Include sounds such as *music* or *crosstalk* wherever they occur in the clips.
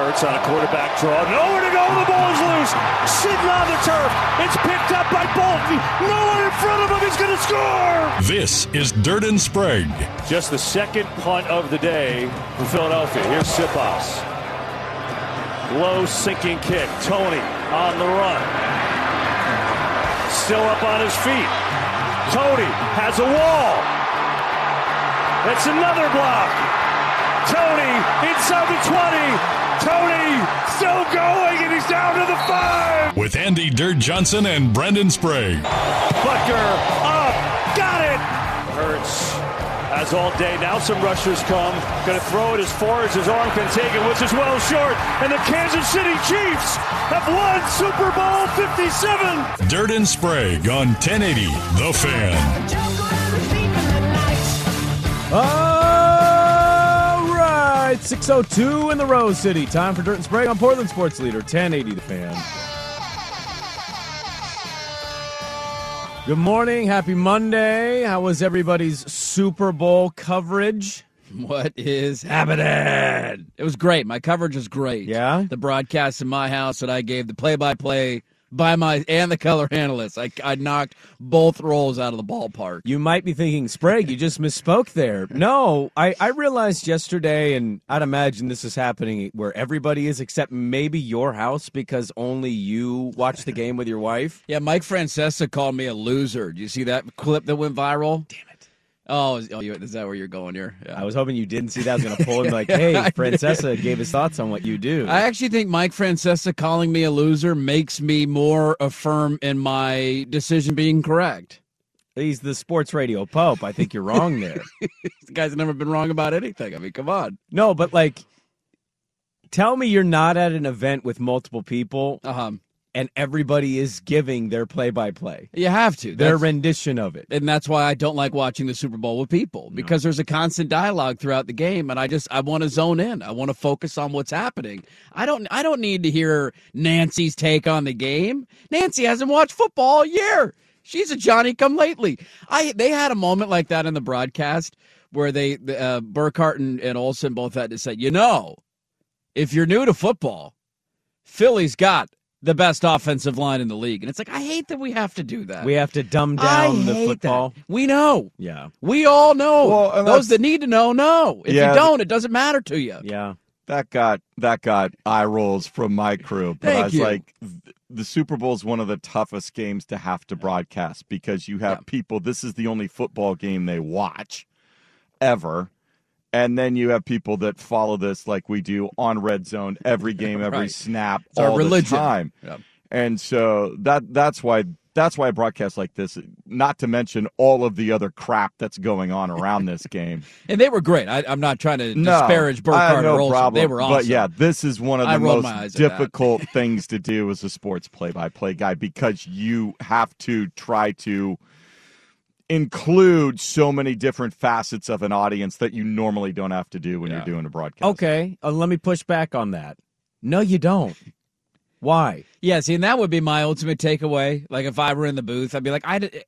Hurts on a quarterback draw. Nowhere to go. The ball is loose. Sitting on the turf. It's picked up by Bolton. No one in front of him. He's going to score. This is Dirt and Sprague. Just the second punt of the day for Philadelphia. Here's Siposs. Low sinking kick. Toney on the run. Still up on his feet. Toney has a wall. It's another block. Toney inside the 20. Toney still going, and he's down to the five. With Andy Dirt Johnson and Brendan Sprague. Butker up. Got it. Hurts as all day. Now some rushers come. Going to throw it as far as his arm can take it, which is well short. And the Kansas City Chiefs have won Super Bowl 57. Dirt and Sprague on 1080 The Fan. Right, 602 in the Rose City. Time for Dirt and Sprague on Portland Sports Leader 1080 The Fan. Good morning. Happy Monday. How was everybody's Super Bowl coverage? *laughs* What is happening? It was great. My coverage was great. Yeah? The broadcast in my house that I gave the play by play by my and the color analyst. I, I knocked both roles out of the ballpark. You might be thinking, Sprague, you just misspoke there. *laughs* No, I, I realized yesterday, and I'd imagine this is happening where everybody is except maybe your house because only you watch the game with your wife. *laughs* Yeah, Mike Francesa called me a loser. Do you see that clip that went viral? Damn it. Oh, is, oh, you- is that where you're going here? Yeah. I was hoping you didn't see that. I was going to pull him *laughs* like, hey. Francesa gave his thoughts on what you do. I actually think Mike Francesa calling me a loser makes me more affirm in my decision being correct. He's the sports radio pope. I think you're wrong there. *laughs* The guy's never been wrong about anything. I mean, come on. no, but like, tell me you're not at an event with multiple people Uh huh. And everybody is giving their play by play, You have to. their That's- rendition of it. and that's why I don't like watching the Super Bowl with people because there's a constant dialogue throughout the game, and I just I want to zone in. I want to focus on what's happening. I don't I don't need to hear Nancy's take on the game. Nancy hasn't watched football all year. She's a Johnny come lately. I they had a moment like that in the broadcast where they uh, Burkhardt and, and Olsen both had to say, you know, if you're new to football, Philly's got the best offensive line in the league, and it's like I hate that we have to do that. We have to dumb I down the hate football. that. We know. Yeah. We all know. Well, Those that need to know know. If Yeah. you don't, it doesn't matter to you. Yeah. that got that got eye rolls from my crew. But Thank I was you. like, the Super Bowl is one of the toughest games to have to broadcast because you have Yeah. people. This is the only football game they watch ever. And then you have people that follow this like we do on Red Zone every *laughs* game, every Right. snap, It's all religion. the time. Yeah. And so that that's why that's why I broadcast like this. Not to mention all of the other crap that's going on around this game. *laughs* And they were great. I, I'm not trying to No, disparage Burkhardt no or Olsen. problem. They were awesome. But yeah, this is one of the rolled my eyes most difficult *laughs* things to do as a sports play-by-play guy because you have to try to include so many different facets of an audience that you normally don't have to do when Yeah. you're doing a broadcast. Okay. Uh, let me push back on that. No, you don't. Why? Yeah, see, and that would be my ultimate takeaway. Like if I were in the booth, I'd be like, I, d-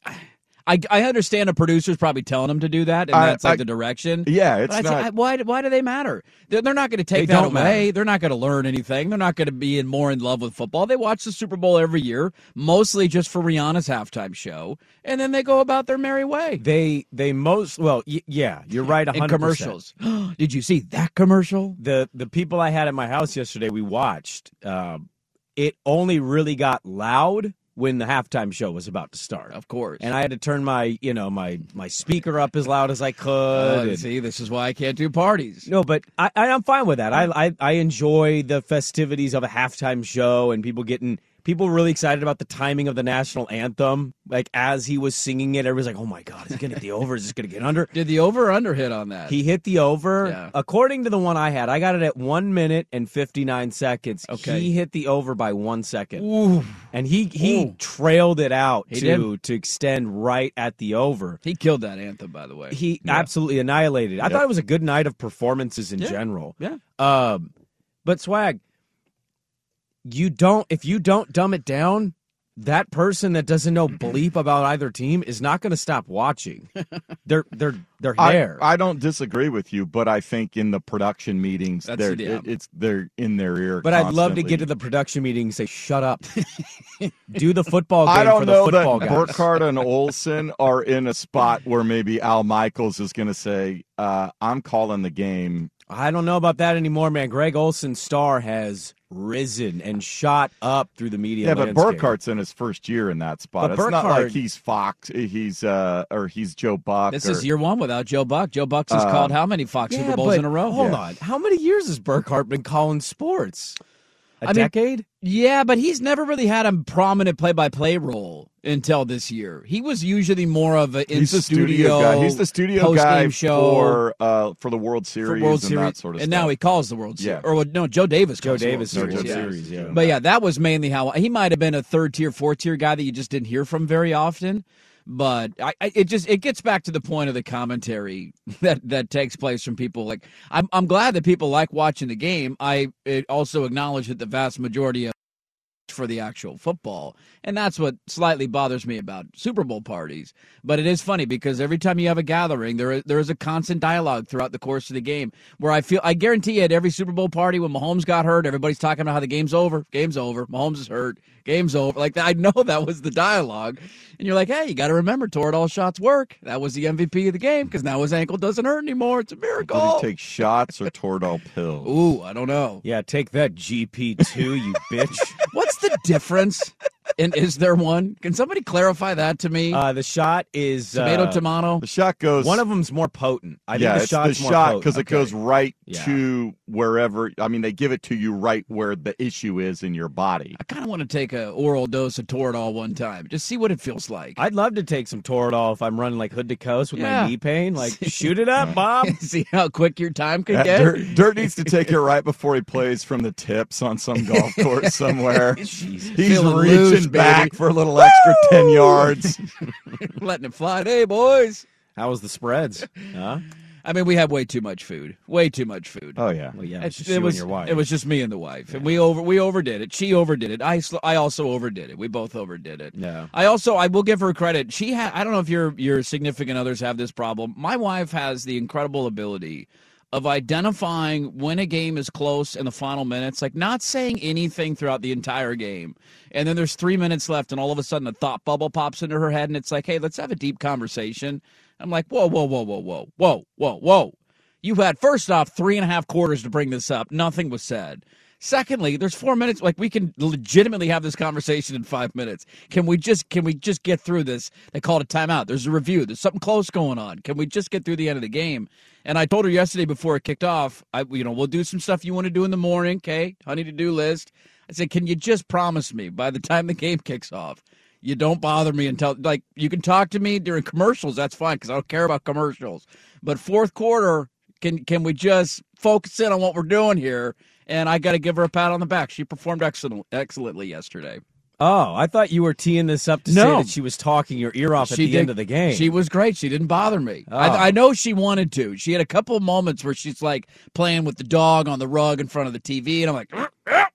I, I understand a producer's probably telling them to do that, and I- that's like I- the direction. Yeah, it's say, not. I- why, why do they matter? They're, they're not going to take that away. matter. They're not going to learn anything. They're not going to be in more in love with football. They watch the Super Bowl every year, mostly just for Rihanna's halftime show, and then they go about their merry way. They they most well y- yeah you're right a In hundred commercials. *gasps* Did you see that commercial? The the people I had at my house yesterday we watched. Um, it only really got loud when the halftime show was about to start, Of course. and I had to turn my you know my my speaker up as loud as I could. Uh, and- see, this is why I can't do parties. No, but I, I, I'm fine with that. I, I I enjoy the festivities of a halftime show and people getting people were really excited about the timing of the national anthem. Like as he was singing it, everybody's like, "Oh my god, is he gonna hit the over? Is this gonna get under?" Did the over or under hit on that? He hit the over. Yeah. According to the one I had, I got it at one minute and fifty nine seconds. Okay. he hit the over by one second, Ooh. and he he Ooh. trailed it out He to to extend right at the over. He killed that anthem, by the way. He absolutely annihilated. I Yep. thought it was a good night of performances in Yeah. general. Yeah. Um, but swag, you don't if you don't dumb it down, that person that doesn't know *clears throat* bleep about either team is not going to stop watching. *laughs* they're they're they're I, there. I don't disagree with you, but I think in the production meetings, That's- they're it, it's they're in their ear. but I'd love to get to the production meeting and say, "Shut up, *laughs* do the football game I don't for the know football that guys." Burkhardt and *laughs* Olsen are in a spot where maybe Al Michaels is going to say, uh, "I'm calling the game." I don't know about that anymore, man. Greg Olsen's star has risen and shot up through the media. Yeah, but landscape. Burkhardt's in his first year in that spot. But it's not like he's Fox, he's uh, or he's Joe Buck. This or, is year one without Joe Buck. Joe Buck's has Uh, called how many Fox Yeah, Super Bowls but in a row? Hold Yeah. on, how many years has Burkhardt been calling sports? A I mean, decade? Yeah, but he's never really had a prominent play-by-play role until this year. He was usually more of a in he's the studio, guy. He's the studio post-game guy show for uh, for the World for Series World and Series, that sort of and stuff. now he calls the World Series. Yeah. Or no, Joe Davis. Joe calls the World Davis Series, World yeah. Series, yeah. But yeah, that was mainly how he might have been a third tier, fourth tier guy that you just didn't hear from very often. But I, I, it just it gets back to the point of the commentary *laughs* that that takes place from people. Like I'm I'm glad that people like watching the game. I also acknowledge that the vast majority of for the actual football. And that's what slightly bothers me about Super Bowl parties. But it is funny because every time you have a gathering, there is, there is a constant dialogue throughout the course of the game where I feel, I guarantee you at every Super Bowl party when Mahomes got hurt, everybody's talking about how the game's over, game's over, Mahomes is hurt, game's over. Like, I know *laughs* that was the dialogue. And you're like, hey, you got to remember, Toradol shots work. That was the MVP of the game because now his ankle doesn't hurt anymore. It's a Did miracle. he take shots or Toradol pills? Ooh, I don't know. Yeah, take that GP2, you bitch. *laughs* The difference? And is there one? Can somebody clarify that to me? Uh, the shot is tomato, uh, tomato. The shot goes. One of them's more potent. I yeah, think the it's shot's the more shot potent. because it goes right Yeah. to wherever. I mean, they give it to you right where the issue is in your body. I kind of want to take a oral dose of Toradol one time, just see what it feels like. I'd love to take some Toradol if I'm running like hood to coast with Yeah. my knee pain. Like, *laughs* shoot it up, Bob. *laughs* see how quick your time could Yeah, get. Dirt, Dirt needs to take it right before he plays from the tips on some golf course *laughs* somewhere. Jesus. He's Feeling reaching loose, back baby. for a little extra ten yards. *laughs* letting it fly. Hey, boys. How was the spreads? Huh? I mean, we had way too much food. Way too much food. Oh yeah, Well, yeah, It's- it's just you was and your wife. it was just me and the wife, and we over we overdid it. She overdid it. I I also overdid it. We both overdid it. Yeah. I also I will give her credit. She had I don't know if your your significant others have this problem. My wife has the incredible ability of identifying when a game is close in the final minutes, like not saying anything throughout the entire game. And then there's three minutes left, and all of a sudden a thought bubble pops into her head, and it's like, hey, let's have a deep conversation. I'm like, whoa, whoa, whoa, whoa, whoa, whoa, whoa, whoa. You had first off three and a half quarters to bring this up. Nothing was said. Secondly, there's four minutes. Like we can legitimately have this conversation in five minutes. Can we just can we just get through this? They called a timeout. There's a review. There's something close going on. Can we just get through the end of the game? And I told her yesterday before it kicked off. I you know we'll do some stuff you want to do in the morning. Okay, honey to do list. I said, can you just promise me by the time the game kicks off, you don't bother me until like you can talk to me during commercials. That's fine because I don't care about commercials. But fourth quarter, can can we just focus in on what we're doing here? And I got to give her a pat on the back. She performed excellent, excellently yesterday. Oh, I thought you were teeing this up to say that she was talking your ear off at She the did- end of the game. She was great. She didn't bother me. Oh. I, I know she wanted to. She had a couple of moments where she's like playing with the dog on the rug in front of the TV, and I'm like, *laughs*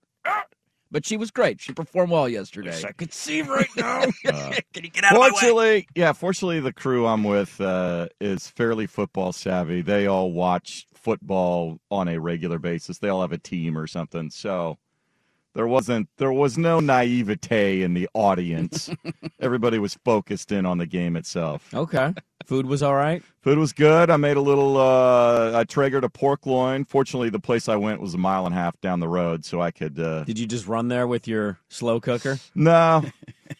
but she was great. She performed well yesterday. I could see right now. *laughs* *laughs* Can you get out of my way? Fortunately, yeah, fortunately, the crew I'm with uh, is fairly football savvy. They all watch football on a regular basis. They all have a team or something. So there wasn't there was no naivete in the audience. *laughs* Everybody was focused in on the game itself. okay. Food was all right. Food was good. I made a little. Uh, I Traegered a pork loin. Fortunately, the place I went was a mile and a half down the road, so I could. Uh, Did you just run there with your slow cooker? no,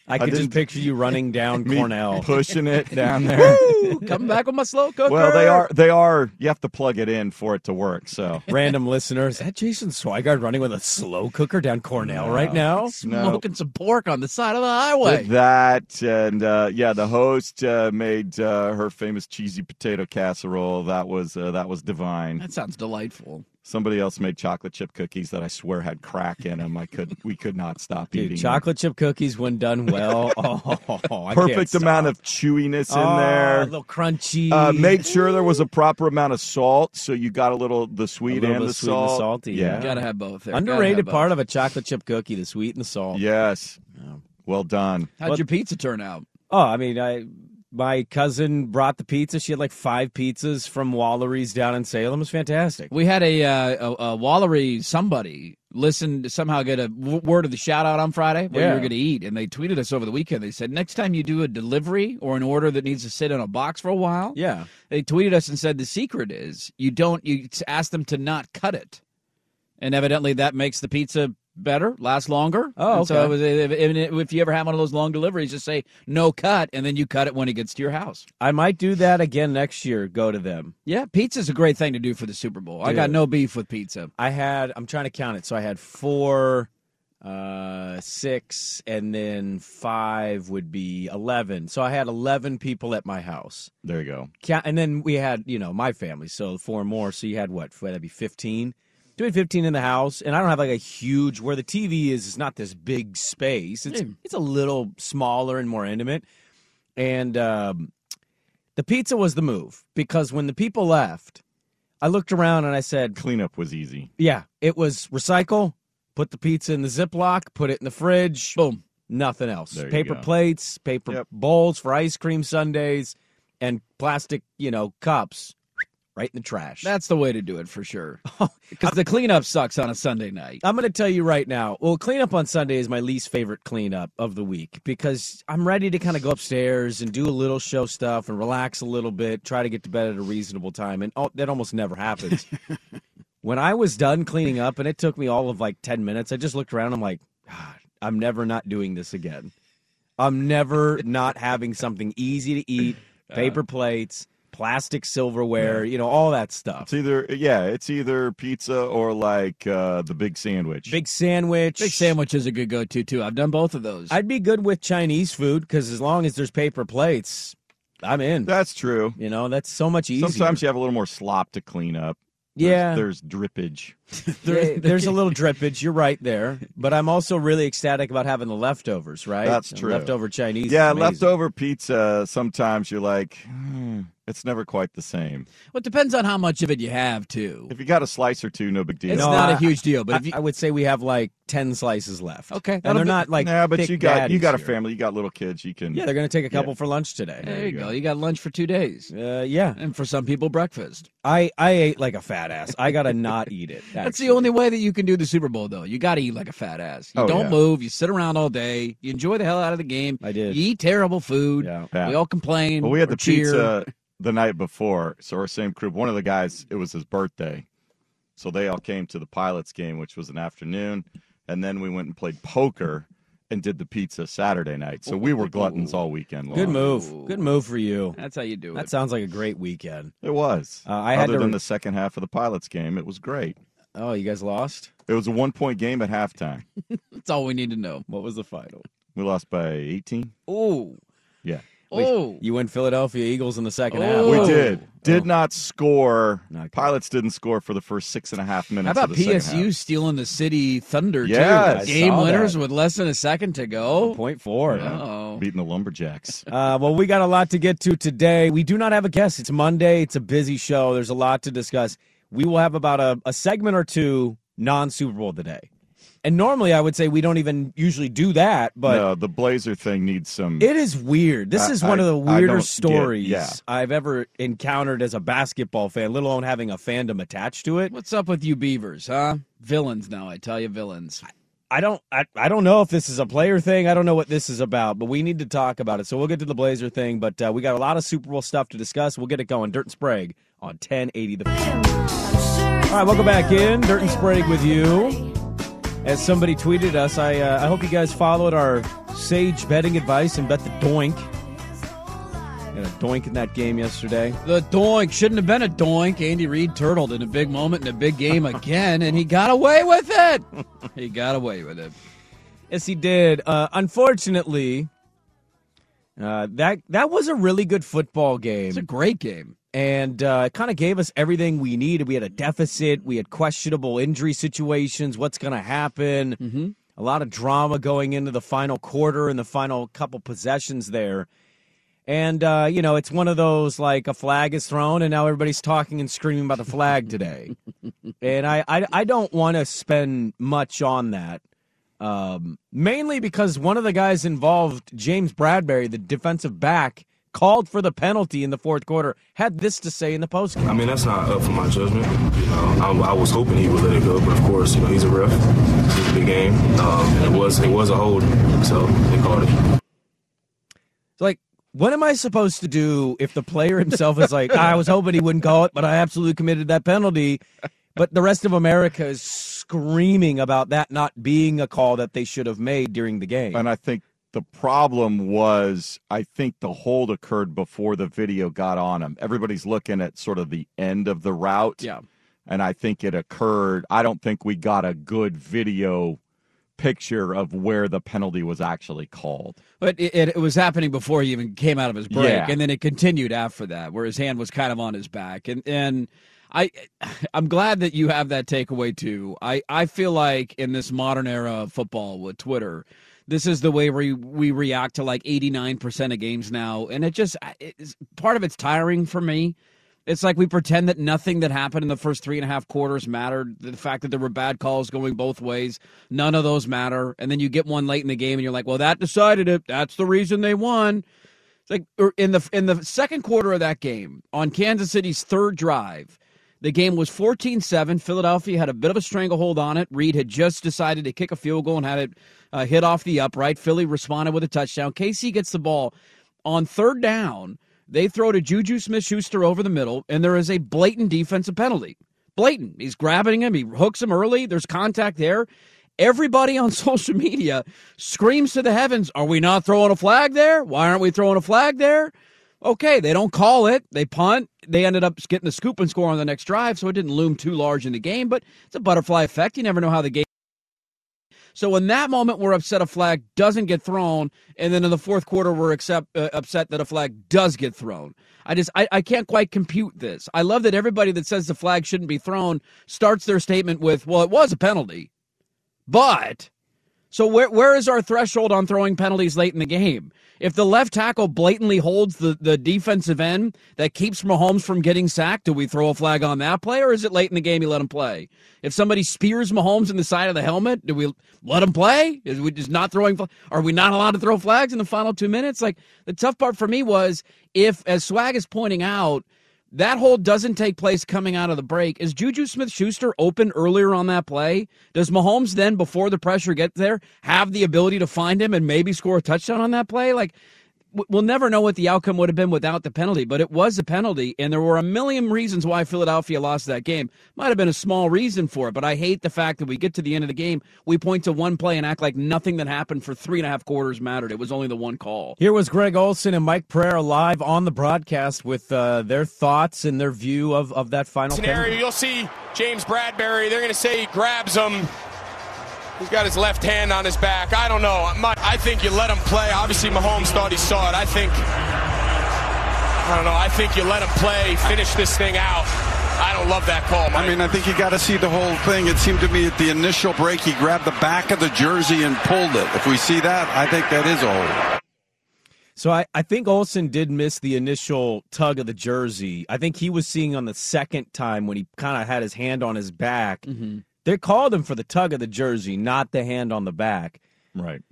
I could just picture you running *laughs* down Cornell. pushing it *laughs* down there. Ooh, coming back with my slow cooker. *laughs* Well, they are. They are. You have to plug it in for it to work. So Random listeners, is that Jason Swigard running with a slow cooker down Cornell right now? smoking some pork on the side of the highway. Did that and uh, yeah, the host uh, made uh, her famous cheesy potato casserole. That was uh, that was divine. That sounds delightful. Somebody else made chocolate chip cookies that I swear had crack in them. I could we could not stop Dude, eating. them. chocolate chip cookies when done well. *laughs* Oh, I can't perfect stop. amount of chewiness in Oh, there. A little crunchy. Uh, made sure there was a proper amount of salt, so you got a little the sweet little and bit the sweet and the salty, yeah. Gotta have both. There. Underrated have part both. of a chocolate chip cookie, the sweet and the salt. Yes. Well done. How'd What- your pizza turn out? Oh, I mean, I my cousin brought the pizza. She had like five pizzas from Wallery's down in Salem. It was fantastic. We had a, uh, a, a Wallery somebody listen to somehow get a w- word of the shout out on Friday you Yeah. were going to eat, and they tweeted us over the weekend. They said next time you do a delivery or an order that needs to sit in a box for a while, Yeah. they tweeted us and said the secret is you don't you ask them to not cut it, and evidently that makes the pizza better, last longer. Oh, And so it was, if, if if you ever have one of those long deliveries, just say no cut, and then you cut it when it gets to your house. I might do that again next year. Go to them. Yeah, pizza's a great thing to do for the Super Bowl. I got no beef with pizza. I had. I'm trying to count it. So I had four, uh, six, and then five would be eleven. So I had eleven people at my house. There you go. And then we had you know my family, so four more. So you had what? That'd be fifteen. Doing fifteen in the house, and I don't have like a huge where the TV is. It's not this big space. It's Yeah. it's a little smaller and more intimate. And um, the pizza was the move because when the people left, I looked around and I said, Cleanup was easy. yeah, it was recycle, put the pizza in the Ziploc, put it in the fridge, Boom. nothing else. There you Paper go. plates, paper Yep. bowls for ice cream sundaes, and plastic, you know, cups right in the trash. That's the way to do it for sure. *laughs* Because the cleanup sucks on a Sunday night. I'm going to tell you right now. Well, cleanup on Sunday is my least favorite cleanup of the week because I'm ready to kind of go upstairs and do a little show stuff and relax a little bit, try to get to bed at a reasonable time, and oh, that almost never happens. *laughs* when I was done cleaning up, and it took me all of like 10 minutes, I just looked around. I'm like, God, I'm never not doing this again. I'm never not having something easy to eat, *laughs* uh. paper plates, plastic silverware, you know, all that stuff. It's either yeah, it's either pizza or like uh, the big sandwich. Big sandwich. Big sandwich is a good go to too. I've done both of those. I'd be good with Chinese food because as long as there's paper plates, I'm in. That's true. you know, that's so much easier. Sometimes you have a little more slop to clean up. There's- Yeah. there's drippage. *laughs* Yeah, there's a little drippage. You're right there, but I'm also really ecstatic about having the leftovers. Right? That's The true. Leftover Chinese. Yeah, amazing. leftover pizza. Sometimes you're like, hmm, it's never quite the same. well, it depends on how much of it you have too. If you got a slice or two, no big deal. It's No, not a I- huge deal, but I, if you, I would say we have like ten slices left. Okay, and they're be- not like. yeah, but thick you got you got a family, you got little kids. You can Yeah, they're going to take a couple Yeah. for lunch today. there you you go. go. You got lunch for two days, Uh, yeah, and for some people, breakfast. I I ate like a fat ass. I got to not eat it. That's the only way that you can do the Super Bowl, though. You got to eat like a fat ass. You Oh, don't yeah. move. You sit around all day. You enjoy the hell out of the game. I did. You eat terrible food. Yeah. Yeah. We all complain. Well, we had the cheer. pizza the night before, so our same crew, One of the guys, it was his birthday, so they all came to the pilots game, which was an afternoon, and then we went and played poker and did the pizza Saturday night. So we were gluttons all weekend long. Good move. Good move for you. That's how you do it. That sounds like a great weekend. It was. Uh, I had Other to than the second half of the pilots game, it was great. Oh, you guys lost? It was a one point game at halftime. *laughs* That's all we need to know. What was the final? We lost by 18. Oh, Yeah. oh. You win Philadelphia Eagles in the second half. We did. Did Oh. not score. Not. Pilots didn't score for the first six and a half minutes. How about of the second PSU half. stealing the City Thunder Yes. too? Game winners that. with less than a second to go. Point four. Yeah. Oh, beating the Lumberjacks? *laughs* Uh, well, we got a lot to get to today. We do not have a guest. It's Monday. It's a busy show. There's a lot to discuss. We will have about a, a segment or two non Super Bowl today. And normally I would say we don't even usually do that, but no, the Blazer thing needs some. it is weird. This I- is one I- of the I don't weirder get- stories yeah. I've ever encountered as a basketball fan, let alone having a fandom attached to it. what's up with you Beavers, huh? Villains now, I tell you, villains. I don't I, I don't know if this is a player thing. I don't know what this is about, but we need to talk about it. So we'll get to the Blazer thing, but uh, we got a lot of Super Bowl stuff to discuss. We'll get it going. Dirt and Sprague on 1080 the All right, welcome back in. Dirt and Sprague with you. As somebody tweeted us, I uh, I hope you guys followed our sage betting advice and bet the doink. Got a doink in that game yesterday. The doink shouldn't have been a doink. Andy Reid turtled in a big moment in a big game *laughs* again, and he got away with it. He got away with it. Yes, he did. Uh, unfortunately, uh, that that was a really good football game. It's a great game. And uh, it kind of gave us everything we needed. We had a deficit. We had questionable injury situations. What's going to happen? Mm-hmm. A lot of drama going into the final quarter and the final couple possessions there. And uh, you know, it's one of those like a flag is thrown, and now everybody's talking and screaming about the flag today. *laughs* and I, I, I don't want to spend much on that. Um, mainly because one of the guys involved, James Bradberry, the defensive back, called for the penalty in the fourth quarter, had this to say in the postgame. I mean, that's not up for my judgment. You know, I, I was hoping he would let it go, but of course, you know, he's a ref. It's a big game. Um, it was it was a hold, so they called it. It's like, what am I supposed to do if the player himself is like, I was hoping he wouldn't call it, but I absolutely committed that penalty? But the rest of America is screaming about that not being a call that they should have made during the game. And I think the problem was, I think the hold occurred before the video got on him. Everybody's looking at sort of the end of the route. Yeah. And I think it occurred. I don't think we got a good video picture of where the penalty was actually called. But it, it, it, was happening before he even came out of his break, Yeah. and then it continued after that, where his hand was kind of on his back. And and I I'm glad that you have that takeaway too. I I feel like in this modern era of football with Twitter. This is the way we we react to like 89% of games now, and it just it's, part of it's tiring for me. It's like we pretend that nothing that happened in the first three and a half quarters mattered. The fact that there were bad calls going both ways, none of those matter. And then you get one late in the game, and you're like, "Well, that decided it. That's the reason they won." It's like er, in the in the second quarter of that game, on Kansas City's third drive, the game was 14-7. Philadelphia had a bit of a stranglehold on it. Reid had just decided to kick a field goal and had it uh, hit off the upright. Philly responded with a touchdown. KC gets the ball on third down. They throw to Juju Smith Schuster over the middle, and there is a blatant defensive penalty. Blatant. He's grabbing him, he hooks him early. There's contact there. Everybody on *laughs* social media screams to the heavens, Are we not throwing a flag there? Why aren't we throwing a flag there? Okay, they don't call it. They punt. They ended up getting the scoop and score on the next drive, so it didn't loom too large in the game, but it's a butterfly effect. You never know how the game. So in that moment, we're upset a flag doesn't get thrown, and then in the fourth quarter, we're accept, uh, upset that a flag does get thrown. I just I, I can't quite compute this. I love that everybody that says the flag shouldn't be thrown starts their statement with, "Well, it was a penalty," but so where where is our threshold on throwing penalties late in the game? If the left tackle blatantly holds the, the defensive end that keeps Mahomes from getting sacked, do we throw a flag on that play or is it late in the game you let him play? If somebody spears Mahomes in the side of the helmet, do we let him play? Is we just not throwing are we not allowed to throw flags in the final 2 minutes? Like the tough part for me was if as Swag is pointing out that hold doesn't take place coming out of the break. Is Juju Smith Schuster open earlier on that play? Does Mahomes then, before the pressure gets there, have the ability to find him and maybe score a touchdown on that play? Like, we'll never know what the outcome would have been without the penalty, but it was a penalty, and there were a million reasons why Philadelphia lost that game. Might have been a small reason for it, but I hate the fact that we get to the end of the game, we point to one play and act like nothing that happened for three and a half quarters mattered. It was only the one call. Here was Greg Olsen and Mike Pereira live on the broadcast with uh, their thoughts and their view of, of that final scenario. penalty. You'll see James Bradberry. They're going to say he grabs him. He's got his left hand on his back. I don't know. I think you let him play. Obviously, Mahomes thought he saw it. I think, I don't know. I think you let him play, finish this thing out. I don't love that call. Mike. I mean, I think you got to see the whole thing. It seemed to me at the initial break, he grabbed the back of the jersey and pulled it. If we see that, I think that is a hold. So I, I think Olsen did miss the initial tug of the jersey. I think he was seeing on the second time when he kind of had his hand on his back. Mm-hmm. They called him for the tug of the jersey, not the hand on the back. Right.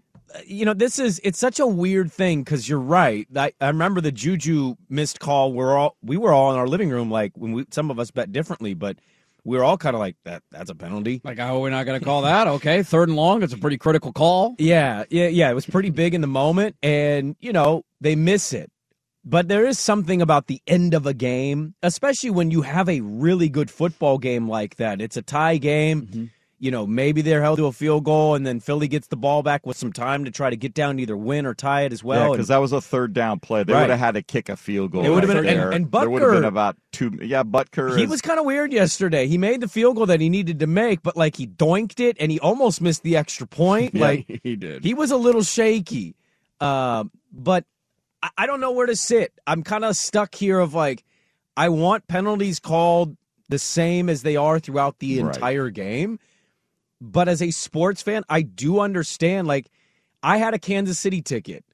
You know, this is it's such a weird thing because you're right. I, I remember the Juju missed call. We're all we were all in our living room, like when we some of us bet differently, but we were all kind of like that. That's a penalty. Like, oh, we're not going to call that. Okay, third and long. It's a pretty critical call. Yeah, yeah, yeah. It was pretty big in the moment, and you know they miss it. But there is something about the end of a game, especially when you have a really good football game like that. It's a tie game. Mm-hmm. You know, maybe they're held to a field goal, and then Philly gets the ball back with some time to try to get down, to either win or tie it as well. yeah, because that was a third down play. They Right. would have had to kick a field goal. It would have right been- and- there. and there would have been about two. Yeah, Butker. He is- was kind of weird yesterday. He made the field goal that he needed to make, but like he doinked it and he almost missed the extra point. *laughs* Yeah, like he did. He was a little shaky. Uh, but I, don't know where to sit. I'm kind of stuck here of like I want penalties called the same as they are throughout the Right. entire game. But as a sports fan, I do understand like I had a Kansas City ticket.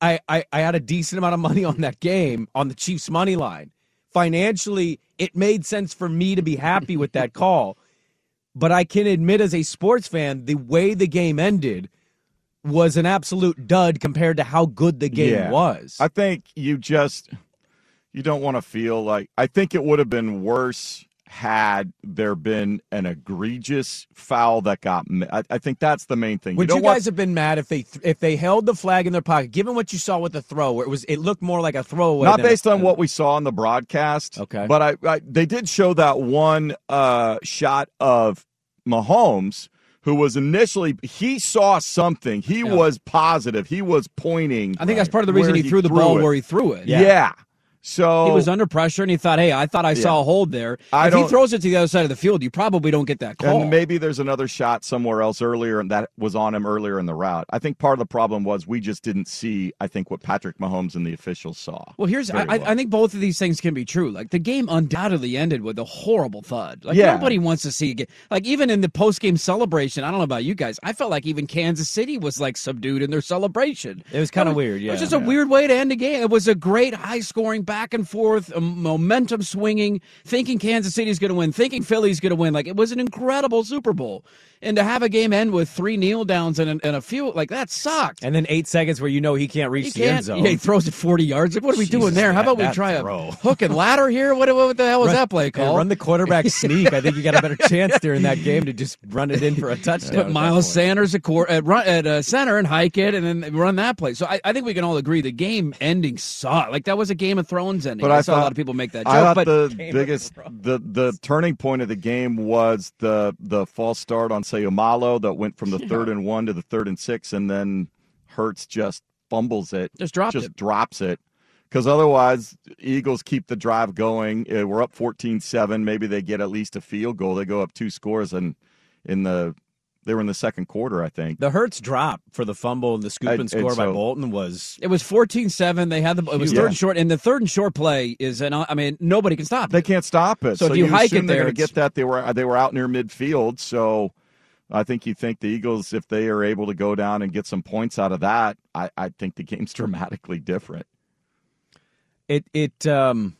I, I, I had a decent amount of money on that game on the Chiefs money line. Financially, it made sense for me to be happy with that *laughs* call. but I can admit as a sports fan, the way the game ended was an absolute dud compared to how good the game Yeah. was. I think you just you don't want to feel like I think it would have been worse had there been an egregious foul that got. I, I think that's the main thing. Would you, you, don't want- guys have been mad if they if they held the flag in their pocket, given what you saw with the throw, where it was it looked more like a throwaway? Not than a- based on what we saw on the broadcast. Okay. But I, I they did show that one uh, shot of Mahomes who was initially he saw something. He Yeah. was positive. He was pointing. I think that's part of the reason where he threw the ball it. where he threw it. Yeah. So He was under pressure and he thought, hey, I thought I saw a hold there. I if he throws it to the other side of the field, you probably don't get that call. And maybe there's another shot somewhere else earlier, and that was on him earlier in the route. I think part of the problem was we just didn't see. I think what Patrick Mahomes and the officials saw. Well, here's I, well. I think both of these things can be true. Like the game undoubtedly ended with a horrible thud. Like Yeah. nobody wants to see it. Like even in the post game celebration, I don't know about you guys. I felt like even Kansas City was like subdued in their celebration. It was kinda That weird, It was yeah. just a weird way to end a game. It was a great high scoring back and forth, um, momentum swinging, thinking Kansas City's going to win, thinking Philly's going to win. Like it was an incredible Super Bowl. And to have a game end with three kneel downs and, a- and a few like that sucked. and then eight seconds where you know he can't reach He the end can't. zone. Yeah, he throws it forty yards. Like, what are we doing there? How about we try throw. a hook and ladder here? What, what the hell was Run- that play Yeah, called? run the quarterback *laughs* sneak. I think you got a better *laughs* chance during that game to just run it in for a touchdown. Put Miles. Sanders at, cor- at, run, at uh, center and hike it, and then run that play. So I, I think we can all agree the game ending sucked. Like that was a Game of Thrones ending. But I, I saw a lot of people make that joke. I thought the *laughs* biggest, the the turning point of the game was the the false start on Seumalo that went from the third and one to the third and six, and then Hurts just fumbles it, Just dropped just it. drops it. Because otherwise, Eagles keep the drive going. Uh, We're up 14-7. Maybe they get at least a field goal. They go up two scores, and in the they were in the second quarter, I think. The Hurts drop for the fumble and the scoop and score and by Bolton was it was 14-7. They had the it was Yeah. third and short, and the third and short play is an. I mean, nobody can stop it. They it. can't stop it. So if you hike assume it they're there, going to get that. They were they were out near midfield, so I think you think the Eagles, if they are able to go down and get some points out of that, I, I think the game's *laughs* dramatically different. it it um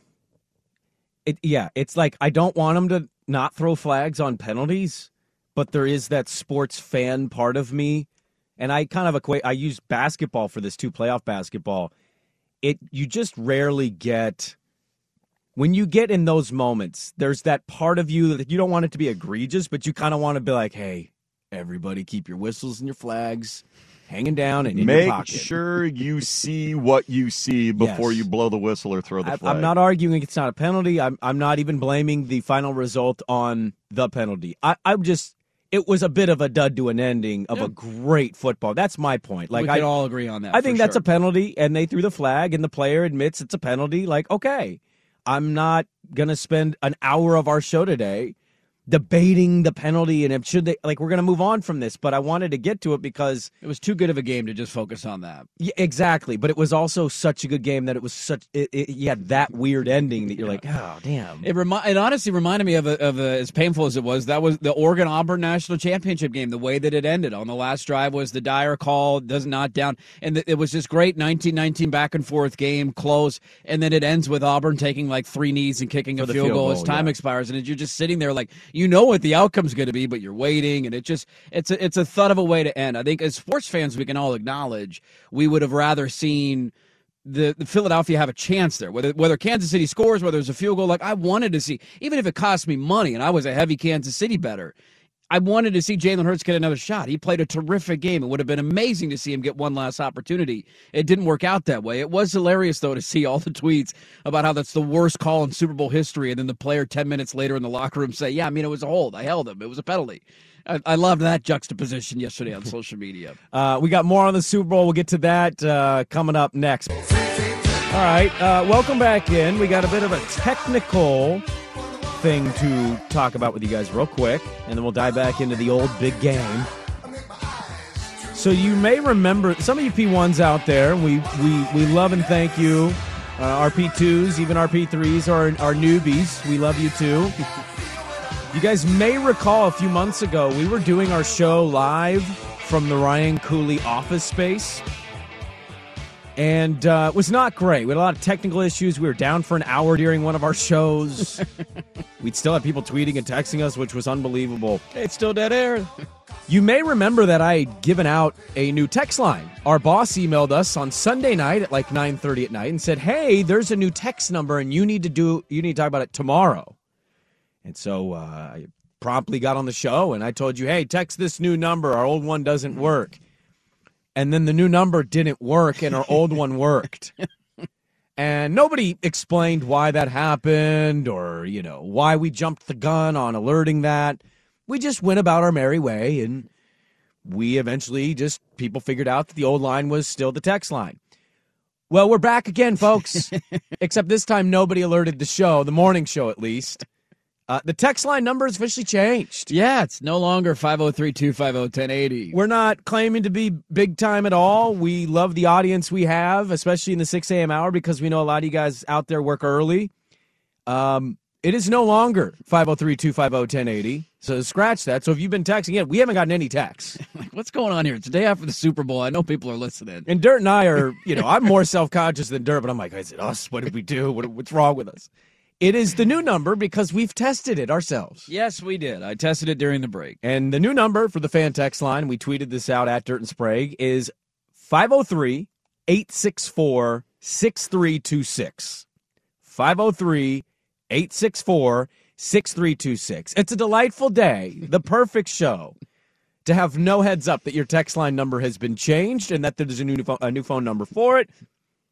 it yeah it's like i don't want them to not throw flags on penalties but there is that sports fan part of me and i kind of equate i use basketball for this too playoff basketball it you just rarely get when you get in those moments there's that part of you that you don't want it to be egregious but you kind of want to be like hey everybody keep your whistles and your flags hanging down and Make sure you see what you see before Yes. you blow the whistle or throw the flag. I'm not arguing it's not a penalty. I'm I'm not even blaming the final result on the penalty. I, I'm just it was a bit of a dud to an ending of a great football. That's my point. Like we I can all agree on that. I think that's sure. a penalty, and they threw the flag, and the player admits it's a penalty. Like okay, I'm not gonna spend an hour of our show today debating the penalty and if should they like we're gonna move on from this. But I wanted to get to it because It was too good of a game to just focus on that. yeah, exactly. But it was also such a good game that it was such it, it, you had that weird ending that you're like, oh damn. It remi- it honestly reminded me of a, of a, as painful as it was. That was the Oregon Auburn national championship game. The way that it ended on the last drive was the Dyer call, does not down, and th- it was this great 1919 back and forth game, close, and then it ends with Auburn taking like three knees and kicking a the field, field goal, goal, as time yeah. expires, and you're just sitting there like you know what the outcome's going to be, but you're waiting, and it just it's a it's a thud of a way to end. I think as sports fans, we can all acknowledge we would have rather seen the, the Philadelphia have a chance there. Whether whether Kansas City scores, whether it's a field goal, like I wanted to see, even if it cost me money, and I was a heavy Kansas City better. I wanted to see Jalen Hurts get another shot. He played a terrific game. It would have been amazing to see him get one last opportunity. It didn't work out that way. It was hilarious though to see all the tweets about how that's the worst call in Super Bowl history, and then the player ten minutes later in the locker room say, "Yeah, I mean it was a hold. I held him. It was a penalty." I, I loved that juxtaposition yesterday on *laughs* social media. Uh, we got more on the Super Bowl. We'll get to that uh, coming up next. All right, uh, welcome back in. We got a bit of a technical thing to talk about with you guys real quick, and then we'll dive back into the old big game. So you may remember some of you P1s out there. We we we love and thank you. Uh, RP2s, even our P3s, are are newbies. We love you too. You guys may recall a few months ago we were doing our show live from the Ryan Cooley office space. And uh, it was not great. We had a lot of technical issues. We were down for an hour during one of our shows. *laughs* We'd still have people tweeting and texting us, which was unbelievable. It's still dead air. You may remember that I had given out a new text line. Our boss emailed us on Sunday night at like 9:30 at night and said, "Hey, there's a new text number and you need to do you need to talk about it tomorrow." And so uh, I promptly got on the show and I told you, "Hey, text this new number. Our old one doesn't work." And then the new number didn't work and our *laughs* old one worked. And nobody explained why that happened or, you know, why we jumped the gun on alerting that we just went about our merry way and we eventually just people figured out that the old line was still the text line. Well, we're back again, folks. *laughs* Except this time nobody alerted the show, the morning show at least. Uh, the text line number has officially changed. Yeah, it's no longer 503 250 1080. We're not claiming to be big time at all. We love the audience we have, especially in the 6 a.m. hour, because we know a lot of you guys out there work early. Um, it is no longer 503 250 1080. So scratch that. So if you've been texting it, we haven't gotten any texts. *laughs* Like, what's going on here? It's the day after the Super Bowl. I know people are listening. And Dirt and I are, you know, I'm more *laughs* self conscious than Dirt, but I'm like, is it us? What did we do? What, what's wrong with us? It is the new number because we've tested it ourselves. Yes, we did. I tested it during the break. And the new number for the fan text line, we tweeted this out at Dirt and Sprague, is 503 864 6326. 503 864 6326. It's a delightful day, the perfect show to have no heads up that your text line number has been changed and that there's a new, phone, a new phone number for it.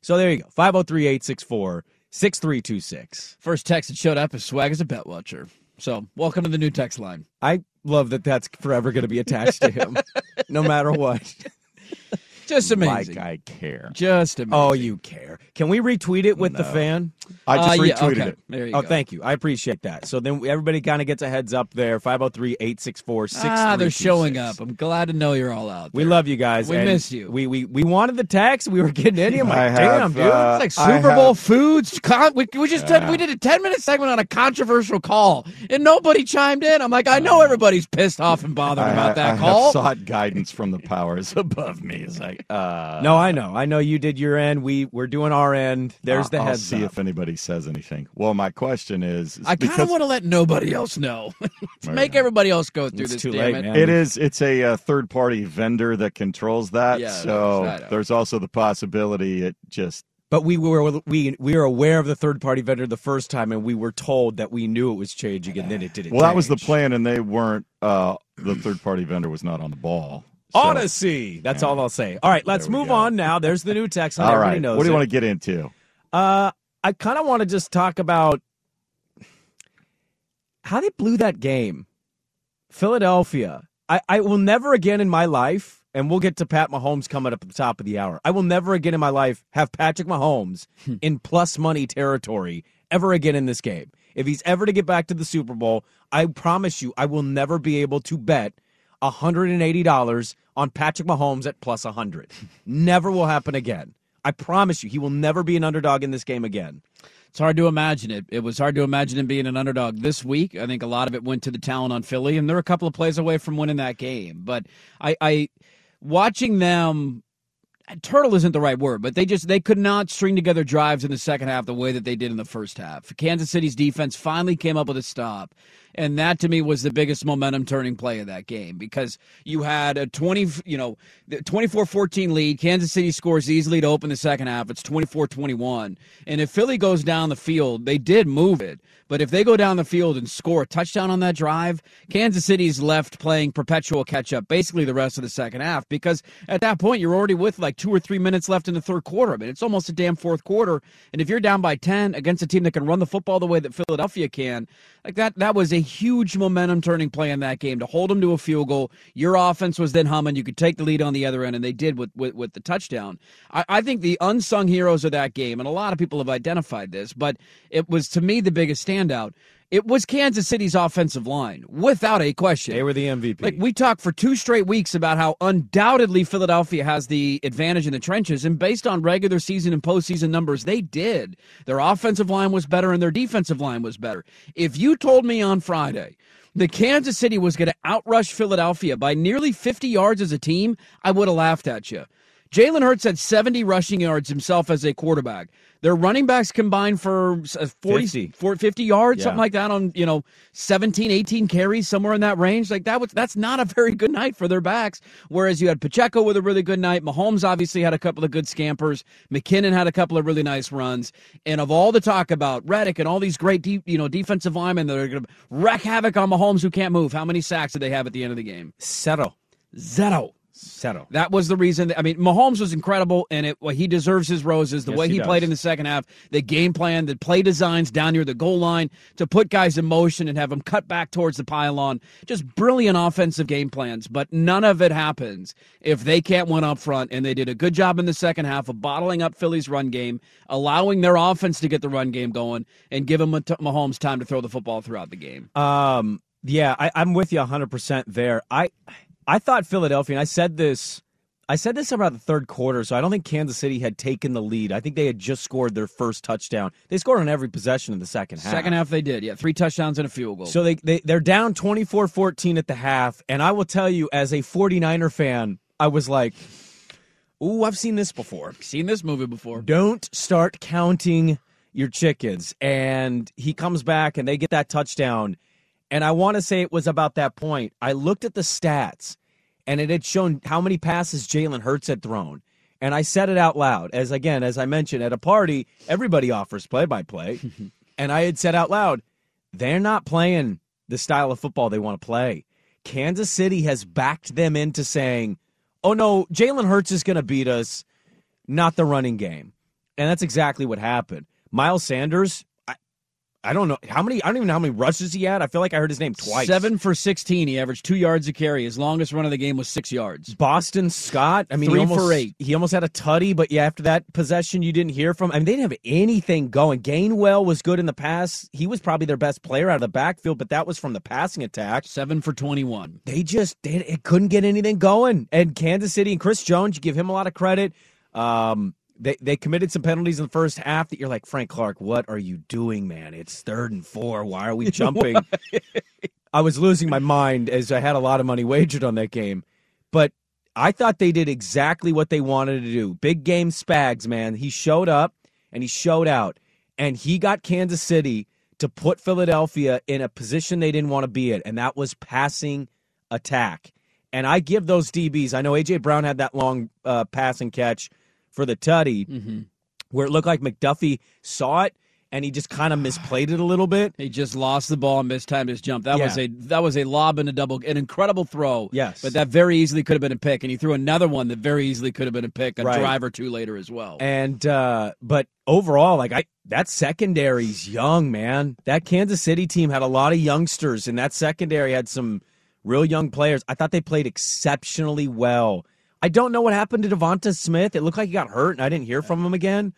So there you go 503 864 6326. First text that showed up is Swag as a bet watcher. So welcome to the new text line. I love that that's forever going to be attached to him, no matter what. *laughs* Just amazing. Like I care. Just amazing. Oh, you care. Can we retweet it with the fan? I just Uh, yeah, retweeted okay. it. There you Oh, go. thank you. I appreciate that. So then everybody kind of gets a heads up there 503 864 Ah, they're showing up. I'm glad to know you're all out. We love you guys. We and miss you. We, we we wanted the text. We were getting any. I'm like, I damn, have, dude. uh, It's like I Super Bowl have- foods. Con- we, we just did, we did a 10 minute segment on a controversial call, and nobody chimed in. I'm like, I know everybody's pissed off and bothered I, about I that have call. sought guidance from the powers *laughs* above me. It's like, uh, no, I know. I know you did your end. We we're doing our end. There's I'll, the I'll see up. if anybody says anything. Well, my question is, is I kind of want to let nobody else know. *laughs* make Right. everybody else go through It's this. too damn late, it. man. it is it's a, uh third party vendor that controls that. Yeah, so I there's also the possibility it just But we were we we were aware of the third party vendor the first time, and we were told that we knew it was changing, and then it didn't. well that was the plan, and they weren't. Uh, the third party vendor was not on the ball. So- Odyssey. That's all I'll say. All right, let's move go. on now. There's the new text. *laughs* All Everybody knows What do you it. want to get into? Uh, I kind of want to just talk about how they blew that game. Philadelphia. I, I will never again in my life, and we'll get to Pat Mahomes coming up at the top of the hour. I will never again in my life have Patrick Mahomes in plus money territory ever again in this game. If he's ever to get back to the Super Bowl, I promise you, I will never be able to bet $180 on Patrick Mahomes at plus 100. never will happen again. I promise you, he will never be an underdog in this game again. It's hard to imagine it. It was hard to imagine him being an underdog this week. I think a lot of it went to the talent on Philly, and they're a couple of plays away from winning that game. But I, I watching them. Turtle isn't the right word, but they just they could not string together drives in the second half the way that they did in the first half. Kansas City's defense finally came up with a stop, and that to me was the biggest momentum turning play of that game because you had a 20, you know, 24-14 lead. Kansas City scores easily to open the second half. It's 24-21. And if Philly goes down the field, they did move it, but if they go down the field and score a touchdown on that drive, Kansas City's left playing perpetual catch up basically the rest of the second half because at that point you're already with like 2 or 3 minutes left in the third quarter. I mean, it's almost a damn fourth quarter, and if you're down by 10 against a team that can run the football the way that Philadelphia can, like that that was a huge momentum turning play in that game to hold them to a field goal. Your offense was then humming. You could take the lead on the other end, and they did with with, with the touchdown. I, I think the unsung heroes of that game, and a lot of people have identified this, but it was to me the biggest standout. It was Kansas City's offensive line, without a question. They were the MVP. Like we talked for two straight weeks about how undoubtedly Philadelphia has the advantage in the trenches, and based on regular season and postseason numbers, they did. Their offensive line was better, and their defensive line was better. If you told me on Friday that Kansas City was going to outrush Philadelphia by nearly 50 yards as a team, I would have laughed at you. Jalen Hurts had 70 rushing yards himself as a quarterback. Their running backs combined for uh, 40, 50. 40 50 yards, Yeah. something like that on, you know, 17, 18 carries, somewhere in that range. Like that was that's not a very good night for their backs. Whereas you had Pacheco with a really good night. Mahomes obviously had a couple of good scampers. McKinnon had a couple of really nice runs. And of all the talk about Reddick and all these great deep, you know, defensive linemen that are going to wreak havoc on Mahomes who can't move, how many sacks did they have at the end of the game? Settle. Zero. Settle. That was the reason. That, I mean, Mahomes was incredible, and it well, he deserves his roses. The Yes, way he he, played in the second half, the game plan, the play designs down near the goal line to put guys in motion and have them cut back towards the pylon. Just brilliant offensive game plans, but none of it happens if they can't win up front. And they did a good job in the second half of bottling up Philly's run game, allowing their offense to get the run game going, and give giving Mahomes time to throw the football throughout the game. Um, yeah, I, I'm with you 100% there. I, I thought Philadelphia, and I said this, I said this about the third quarter, so I don't think Kansas City had taken the lead. I think they had just scored their first touchdown. They scored on every possession in the second half. Second half, they did. Yeah, three touchdowns and a field goal. So they, they, they're down 24 14 at the half. And I will tell you, as a 49er fan, I was like, ooh, I've seen this before. seen this movie before. Don't start counting your chickens. And he comes back and they get that touchdown. And I want to say it was about that point. I looked at the stats and it had shown how many passes Jalen Hurts had thrown. And I said it out loud. As again, as I mentioned, at a party, everybody offers play by play. And I had said out loud, they're not playing the style of football they want to play. Kansas City has backed them into saying, oh no, Jalen Hurts is going to beat us, not the running game. And that's exactly what happened. Miles Sanders, I, don't know how many, I don't even know how many rushes he had. I feel like I heard his name twice. Seven for 16. He averaged two yards a carry. His longest run of the game was six yards. Boston Scott, I mean, Three he almost, for eight. He almost had a tutty, but yeah, after that possession, you didn't hear from. I mean, they didn't have anything going. Gainwell was good in the pass. He was probably their best player out of the backfield, but that was from the passing attack. Seven for 21. They just they, it couldn't get anything going. And Kansas City and Chris Jones, you give him a lot of credit. Um, they they committed some penalties in the first half that you're like Frank Clark, what are you doing, man? It's third and four. Why are we *laughs* jumping? I was losing my mind as I had a lot of money wagered on that game, but I thought they did exactly what they wanted to do. Big game Spags, man. He showed up and he showed out, and he got Kansas City to put Philadelphia in a position they didn't want to be in, and that was passing attack. And I give those DBs. I know AJ Brown had that long uh, passing catch for the tutty, where it looked like McDuffie saw it and he just kind of misplayed it a little bit. He just lost the ball and mistimed his jump. That Yeah. was a that was a lob and a double, an incredible throw. Yes. but that very easily could have been a pick, and he threw another one that very easily could have been a pick, a Right. drive or two later as well. And uh but overall, like I that secondary's young, man. That Kansas City team had a lot of youngsters, and that secondary had some real young players. I thought they played exceptionally well. I don't know what happened to Devonta Smith. It looked like he got hurt, and I didn't hear from him again.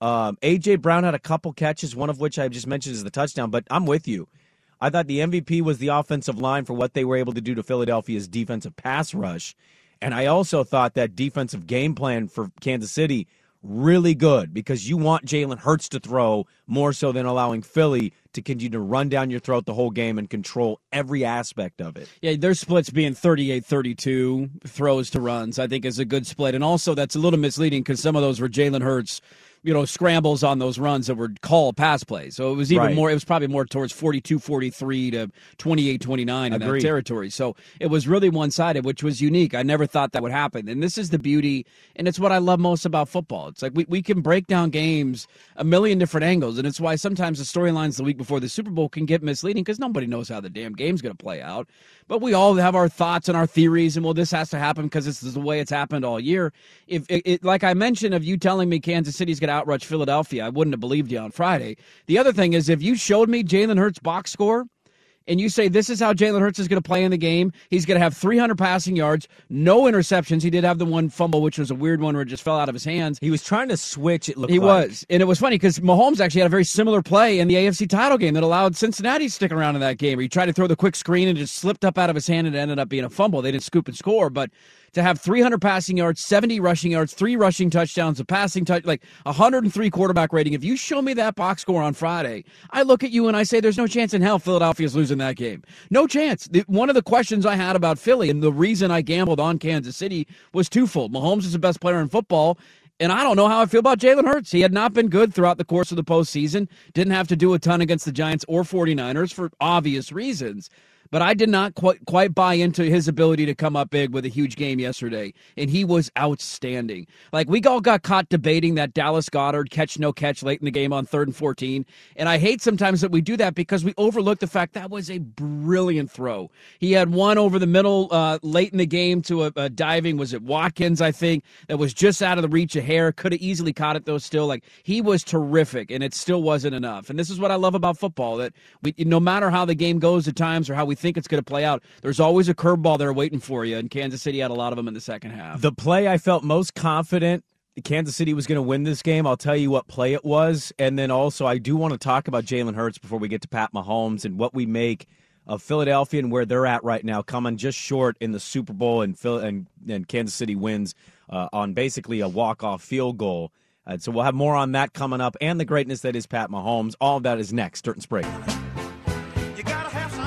Um, AJ Brown had a couple catches, one of which I just mentioned is the touchdown. But I'm with you. I thought the MVP was the offensive line for what they were able to do to Philadelphia's defensive pass rush. And I also thought that defensive game plan for Kansas City really good because you want Jalen Hurts to throw more so than allowing Philly to continue to run down your throat the whole game and control every aspect of it. Yeah, their splits being 38-32 throws to runs, I think is a good split. And also that's a little misleading because some of those were Jalen Hurts, you know, scrambles on those runs that were called pass plays. So it was even Right. more, it was probably more towards 42-43 to 28-29 in that territory. So it was really one-sided, which was unique. I never thought that would happen. And this is the beauty, and it's what I love most about football. It's like we, we can break down games a million different angles, and it's why sometimes the storylines the week before the Super Bowl can get misleading because nobody knows how the damn game's going to play out. But we all have our thoughts and our theories, and well, this has to happen because this is the way it's happened all year. If it, it, like I mentioned, of you telling me Kansas City's going to outrush Philadelphia, I wouldn't have believed you on Friday. The other thing is, if you showed me Jalen Hurts' box score, and you say this is how Jalen Hurts is going to play in the game. He's going to have 300 passing yards, no interceptions. He did have the one fumble, which was a weird one where it just fell out of his hands. He was trying to switch, it looked He like. was. And it was funny because Mahomes actually had a very similar play in the AFC title game that allowed Cincinnati to stick around in that game. Where he tried to throw the quick screen and it just slipped up out of his hand and it ended up being a fumble. They didn't scoop and score. But to have 300 passing yards, 70 rushing yards, three rushing touchdowns, a passing touch, like 103 quarterback rating. If you show me that box score on Friday, I look at you and I say, there's no chance in hell Philadelphia's losing that game. No chance. One of the questions I had about Philly and the reason I gambled on Kansas City was twofold. Mahomes is the best player in football. And I don't know how I feel about Jalen Hurts. He had not been good throughout the course of the postseason. Didn't have to do a ton against the Giants or 49ers for obvious reasons. But I did not quite quite buy into his ability to come up big with a huge game yesterday, and he was outstanding. Like we all got caught debating that Dallas Goedert catch no catch late in the game on third and fourteen, and I hate sometimes that we do that because we overlook the fact that was a brilliant throw. He had one over the middle uh, late in the game to a, a diving was it Watkins I think that was just out of the reach of hair. Could have easily caught it though. Still, like he was terrific, and it still wasn't enough. And this is what I love about football that we no matter how the game goes at times or how we think it's going to play out, there's always a curveball there waiting for you. And Kansas City had a lot of them in the second half. The play I felt most confident Kansas City was going to win this game. I'll tell you what play it was. And then also, I do want to talk about Jalen Hurts before we get to Pat Mahomes and what we make of Philadelphia and where they're at right now, coming just short in the Super Bowl, and, Phil- and, and Kansas City wins uh, on basically a walk off field goal. Uh, so we'll have more on that coming up and the greatness that is Pat Mahomes. All of that is next. Dirt and Sprague.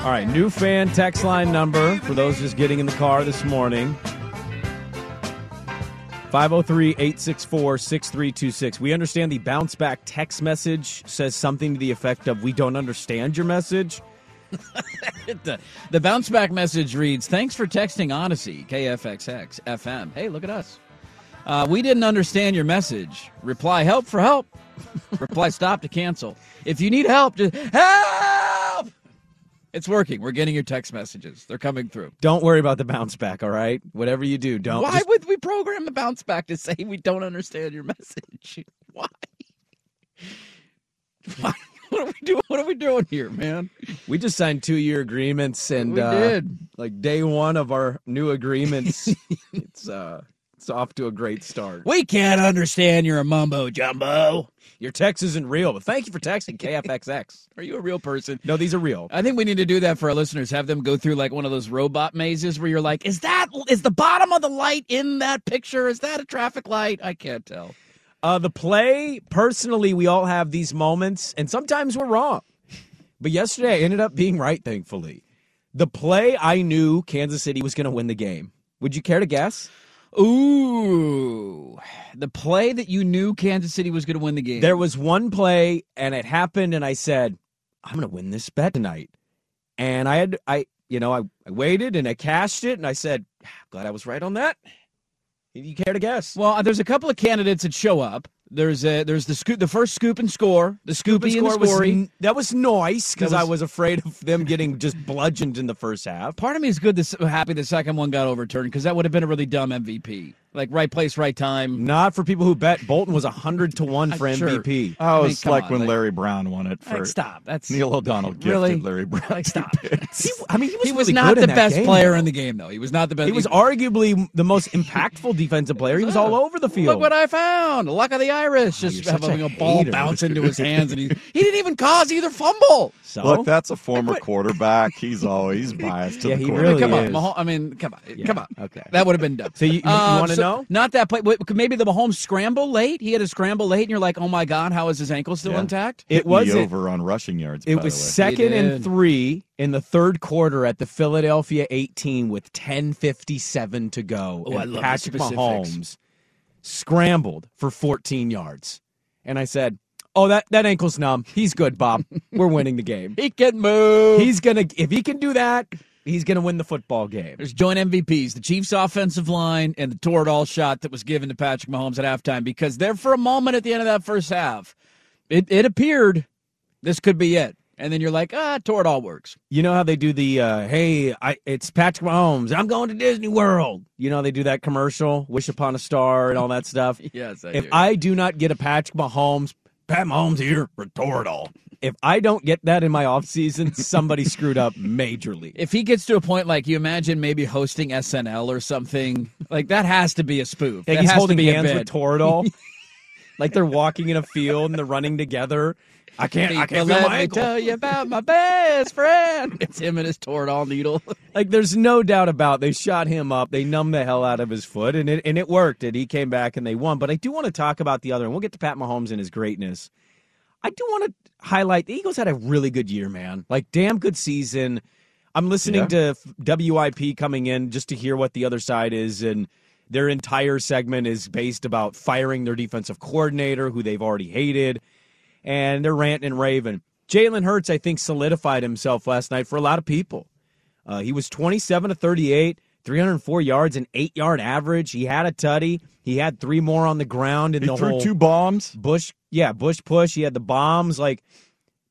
All right, new fan text line number for those just getting in the car this morning 503 864 6326. We understand the bounce back text message says something to the effect of We don't understand your message. *laughs* the, the bounce back message reads Thanks for texting Audacy, KFXX FM. Hey, look at us. Uh, we didn't understand your message. Reply help for help. *laughs* Reply stop to cancel. If you need help, just help. It's working. We're getting your text messages. They're coming through. Don't worry about the bounce back, all right? Whatever you do, don't. Why just- would we program the bounce back to say we don't understand your message? *laughs* Why? *laughs* Why? What are we doing? What are we doing here, man? we just signed two year agreements, and We uh, did. like day one of our new agreements, *laughs* it's uh, it's off to a great start. We can't understand your mumbo jumbo. Your text isn't real, but thank you for texting KFXX. *laughs* Are you a real person? No, these are real. I think we need to do that for our listeners. Have them go through like one of those robot mazes where you're like, is that is the bottom of the light in that picture? Is that a traffic light? I can't tell. Uh, the play, personally, we all have these moments, and sometimes we're wrong. But yesterday, I ended up being right, thankfully. The play, I knew Kansas City was going to win the game. Would you care to guess? Ooh, the play that you knew Kansas City was going to win the game. There was one play, and it happened, and I said, I'm going to win this bet tonight. And I had, I, you know, I, I waited and I cashed it, and I said, ah, glad I was right on that. You care to guess? well, uh, there's a couple of candidates that show up. There's a there's the scoop, the first scoop and score, the scoopy and the score was n- that was nice because That I was- was afraid of them getting just bludgeoned in the first half. Part of me is good. This happy the second one got overturned because that would have been a really dumb MVP. Like right place, right time. Not for people who bet Bolton was hundred to one for sure. MVP. Oh, I mean, oh, it's like on, when like- Larry Brown won it for Like, stop. That's Neil O'Donnell gifted Really? Larry Brown. like stop. *laughs* He, I mean, he was, he was really not good the in best game, player though. in the game, though. He was not the best. He was arguably the most impactful defensive player. He was all *laughs* over the field. Look what I found. Luck of the Irish. Just you're having a a, ball bounce into his hands, and he he didn't even cause either fumble. so Look, that's a former *laughs* quarterback. He's always biased to Yeah, the he quarterback. really come on, is. Mahomes, I mean, come on, Yeah, come on. okay. that would have been dumb. So you- you- you Um, wanna so know? Not that play. Maybe the Mahomes scramble late. He had a scramble late, and you're like, oh my god, how is his ankle still Yeah. intact? it Hit me was over on rushing yards. It by was the way. second and three in the third quarter at the Philadelphia 18 with 10:57 to go. Oh, I love Patrick specifics. Mahomes scrambled for 14 yards, and I said, "Oh, that that ankle's numb. He's good, Bob. We're *laughs* winning the game. He can move. He's gonna if he can do that, he's gonna win the football game." There's joint MVPs, the Chiefs' offensive line and the Toradol shot that was given to Patrick Mahomes at halftime because there for a moment at the end of that first half, it, it appeared this could be it. And then you're like, ah, Toradol works. You know how they do the uh, "Hey, I, it's Patrick Mahomes. I'm going to Disney World." You know how they do that commercial, "Wish upon a star" and all that stuff. *laughs* Yes, I if do. I do not get a Patrick Mahomes, Pat Mahomes here for Toradol. If I don't get that in my offseason, *laughs* somebody screwed up majorly. If he gets to a point like you imagine maybe hosting SNL or something, like that has to be a spoof. Like That he's has to holding hands with Toradol. *laughs* like they're walking in a field and they're running together. I can't. I can't let me ankle. tell you about my best friend. *laughs* It's him and his Toradol needle. *laughs* Like there's no doubt about they shot him up. They numbed the hell out of his foot, and it and it worked. And he came back and they won. But I do want to talk about the other, and we'll get to Pat Mahomes and his greatness. I do want to highlight the Eagles had a really good year, man. Like damn good season. I'm listening to WIP coming in just to hear what the other side is, and their entire segment is based about firing their defensive coordinator, who they've already hated, and they're ranting and raving. Jalen Hurts, I think, solidified himself last night for a lot of people. Uh, he was 27 to 38, 304 yards, an eight yard average. He had a tutty. He had three more on the ground in He the threw whole two bombs. Bush. Yeah, Bush push. He had the bombs. Like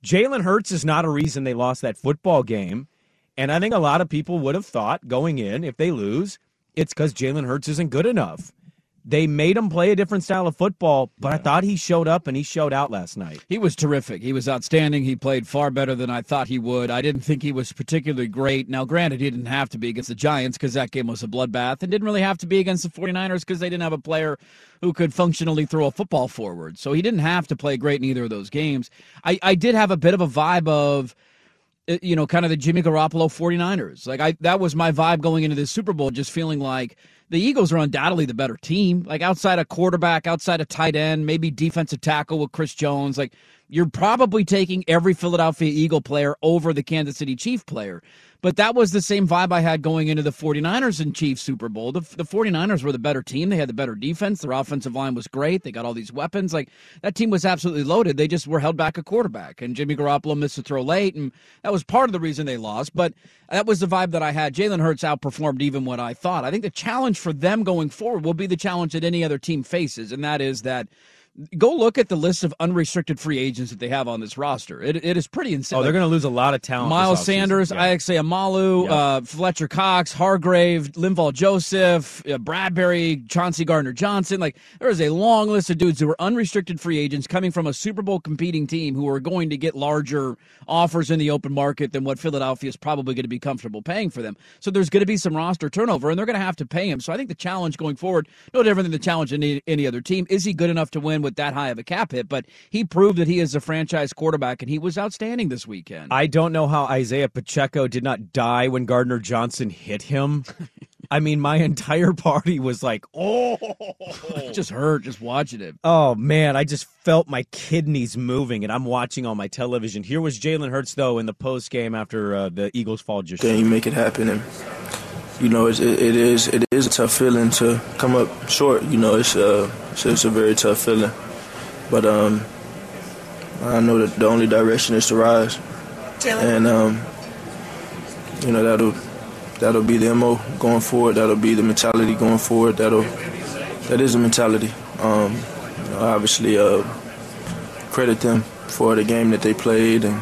Jalen Hurts is not a reason they lost that football game. And I think a lot of people would have thought going in, if they lose, it's because Jalen Hurts isn't good enough. They made him play a different style of football, but I thought he showed up and he showed out last night. He was terrific. He was outstanding. He played far better than I thought he would. I didn't think he was particularly great. Now, granted, he didn't have to be against the Giants because that game was a bloodbath, and didn't really have to be against the 49ers because they didn't have a player who could functionally throw a football forward. So he didn't have to play great in either of those games. I, I did have a bit of a vibe of Uh, you know, kind of the Jimmy Garoppolo 49ers. Like I that was my vibe going into this Super Bowl, just feeling like the Eagles are undoubtedly the better team. Like outside a quarterback, outside a tight end, maybe defensive tackle with Chris Jones, like you're probably taking every Philadelphia Eagle player over the Kansas City Chief player. But that was the same vibe I had going into the 49ers and Chiefs Super Bowl. The, the 49ers were the better team. They had the better defense. Their offensive line was great. They got all these weapons. Like that team was absolutely loaded. They just were held back a quarterback. And Jimmy Garoppolo missed a throw late. And that was part of the reason they lost. But that was the vibe that I had. Jalen Hurts outperformed even what I thought. I think the challenge for them going forward will be the challenge that any other team faces. And that is that go look at the list of unrestricted free agents that they have on this roster. It, it is pretty insane. Oh, they're going to lose a lot of talent. Miles. Sanders, Yeah. Isaac Seumalo, Yep. uh, Fletcher Cox, Hargrave, Linval Joseph, uh, Bradberry, Chauncey Gardner Johnson. Like there is a long list of dudes who are unrestricted free agents coming from a Super Bowl competing team who are going to get larger offers in the open market than what Philadelphia is probably going to be comfortable paying for them. So there's going to be some roster turnover, and they're going to have to pay him. So I think the challenge going forward, no different than the challenge in any, any other team, is he good enough to win with that high of a cap hit? But he proved that he is a franchise quarterback, and he was outstanding this weekend. I don't know how Isaiah Pacheco did not die when Gardner Johnson hit him. I mean, my entire party was like, oh, It *laughs* just hurt just watching it. oh man, I just felt my kidneys moving, and I'm watching on my television. Here was Jalen Hurts though in the post game after uh, the Eagles fall just. Then you make it happen, and you know it's, it, it is it is a tough feeling to come up short. You know it's uh it's, it's a very tough feeling, but um I know that the only direction is to rise, and um you know that'll that'll be the mo going forward. That'll be the mentality going forward. That'll that is a mentality. Um, you know, obviously, uh, credit them for the game that they played and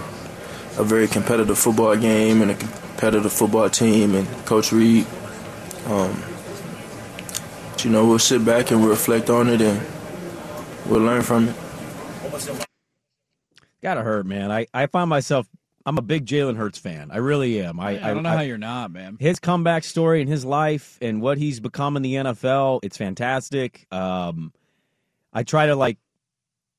a very competitive football game and a competitive football team and Coach Reid. Um, but, you know, we'll sit back and we'll reflect on it and we'll learn from it. Gotta hurt, man. I, I find myself. I'm a big Jalen Hurts fan. I really am. I, I, don't know how you're not, man. his comeback story and his life and what he's become in the NFL, it's fantastic. Um, I try to like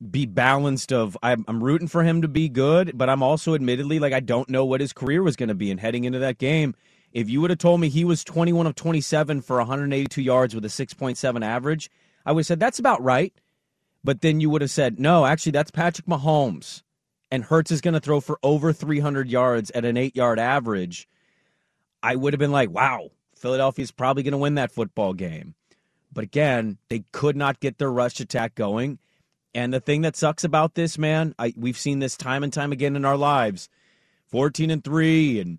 be balanced of I'm, I'm rooting for him to be good, but I'm also admittedly like I don't know what his career was going to be. And heading into that game, if you would have told me he was 21 of 27 for 182 yards with a 6.7 average, I would have said that's about right. But then you would have said no, actually that's Patrick Mahomes, and Hurts is going to throw for over 300 yards at an eight yard average. I would have been like, wow, Philadelphia's probably going to win that football game. But again, they could not get their rush attack going. And the thing that sucks about this, man, I, we've seen this time and time again in our lives 14 and 3. And,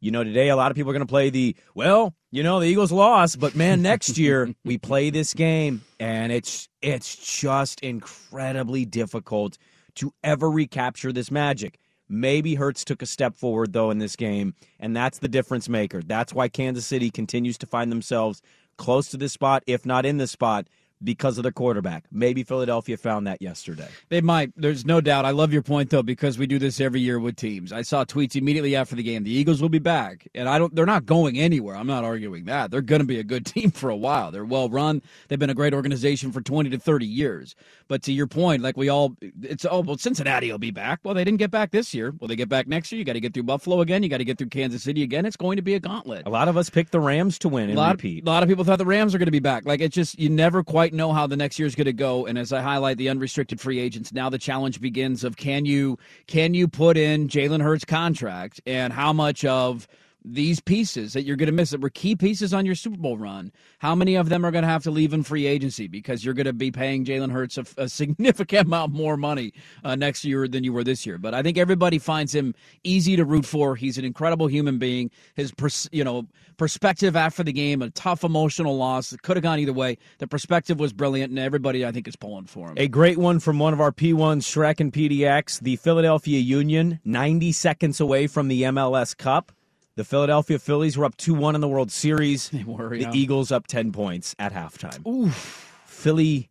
you know, today a lot of people are going to play the, well, you know, the Eagles lost, but man, *laughs* next year we play this game and it's it's just incredibly difficult to ever recapture this magic. Maybe Hurts took a step forward though in this game, and that's the difference maker. That's why Kansas City continues to find themselves close to this spot, if not in this spot, because of the quarterback. Maybe Philadelphia found that yesterday. They might. There's no doubt. I love your point though because we do this every year with teams. I saw tweets immediately after the game. The Eagles will be back, and I don't. They're not going anywhere. I'm not arguing that. They're going to be a good *laughs* team for a while. They're well run. They've been a great organization for 20 to 30 years. But to your point, like we all, it's oh well, Cincinnati will be back. Well, they didn't get back this year. Will they get back next year? You got to get through Buffalo again. You got to get through Kansas City again. It's going to be a gauntlet. A lot of us picked the Rams to win and a lot, repeat. A lot of people thought the Rams are going to be back. Like it's just you never quite know how the next year is going to go. And as I highlight the unrestricted free agents, now the challenge begins of can you can you put in Jalen Hurts contract and how much of these pieces that you're going to miss that were key pieces on your Super Bowl run, how many of them are going to have to leave in free agency because you're going to be paying Jalen Hurts a, a, significant *laughs* amount more money uh, next year than you were this year? But I think everybody finds him easy to root for. He's an incredible human being. His pers- you know perspective after the game, a tough emotional loss, it could have gone either way. The perspective was brilliant, and everybody I think is pulling for him. A great one from one of our P1s, Shrek and PDX. The Philadelphia Union, 90 seconds away from the MLS Cup. The Philadelphia Phillies were up 2 1 in the World Series. *laughs* They were, the yeah. Eagles up 10 points at halftime. Oof. Philly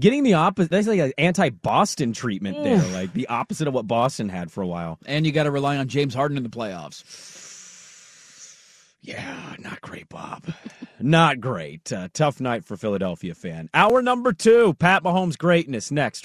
getting the opposite. That's like an anti Boston treatment there, like the opposite of what Boston had for a while. And you got to rely on James Harden in the playoffs. *sighs* Yeah, not great, Bob. *laughs* not great. Uh, tough night for Philadelphia fan. Hour number two, Pat Mahomes' greatness next.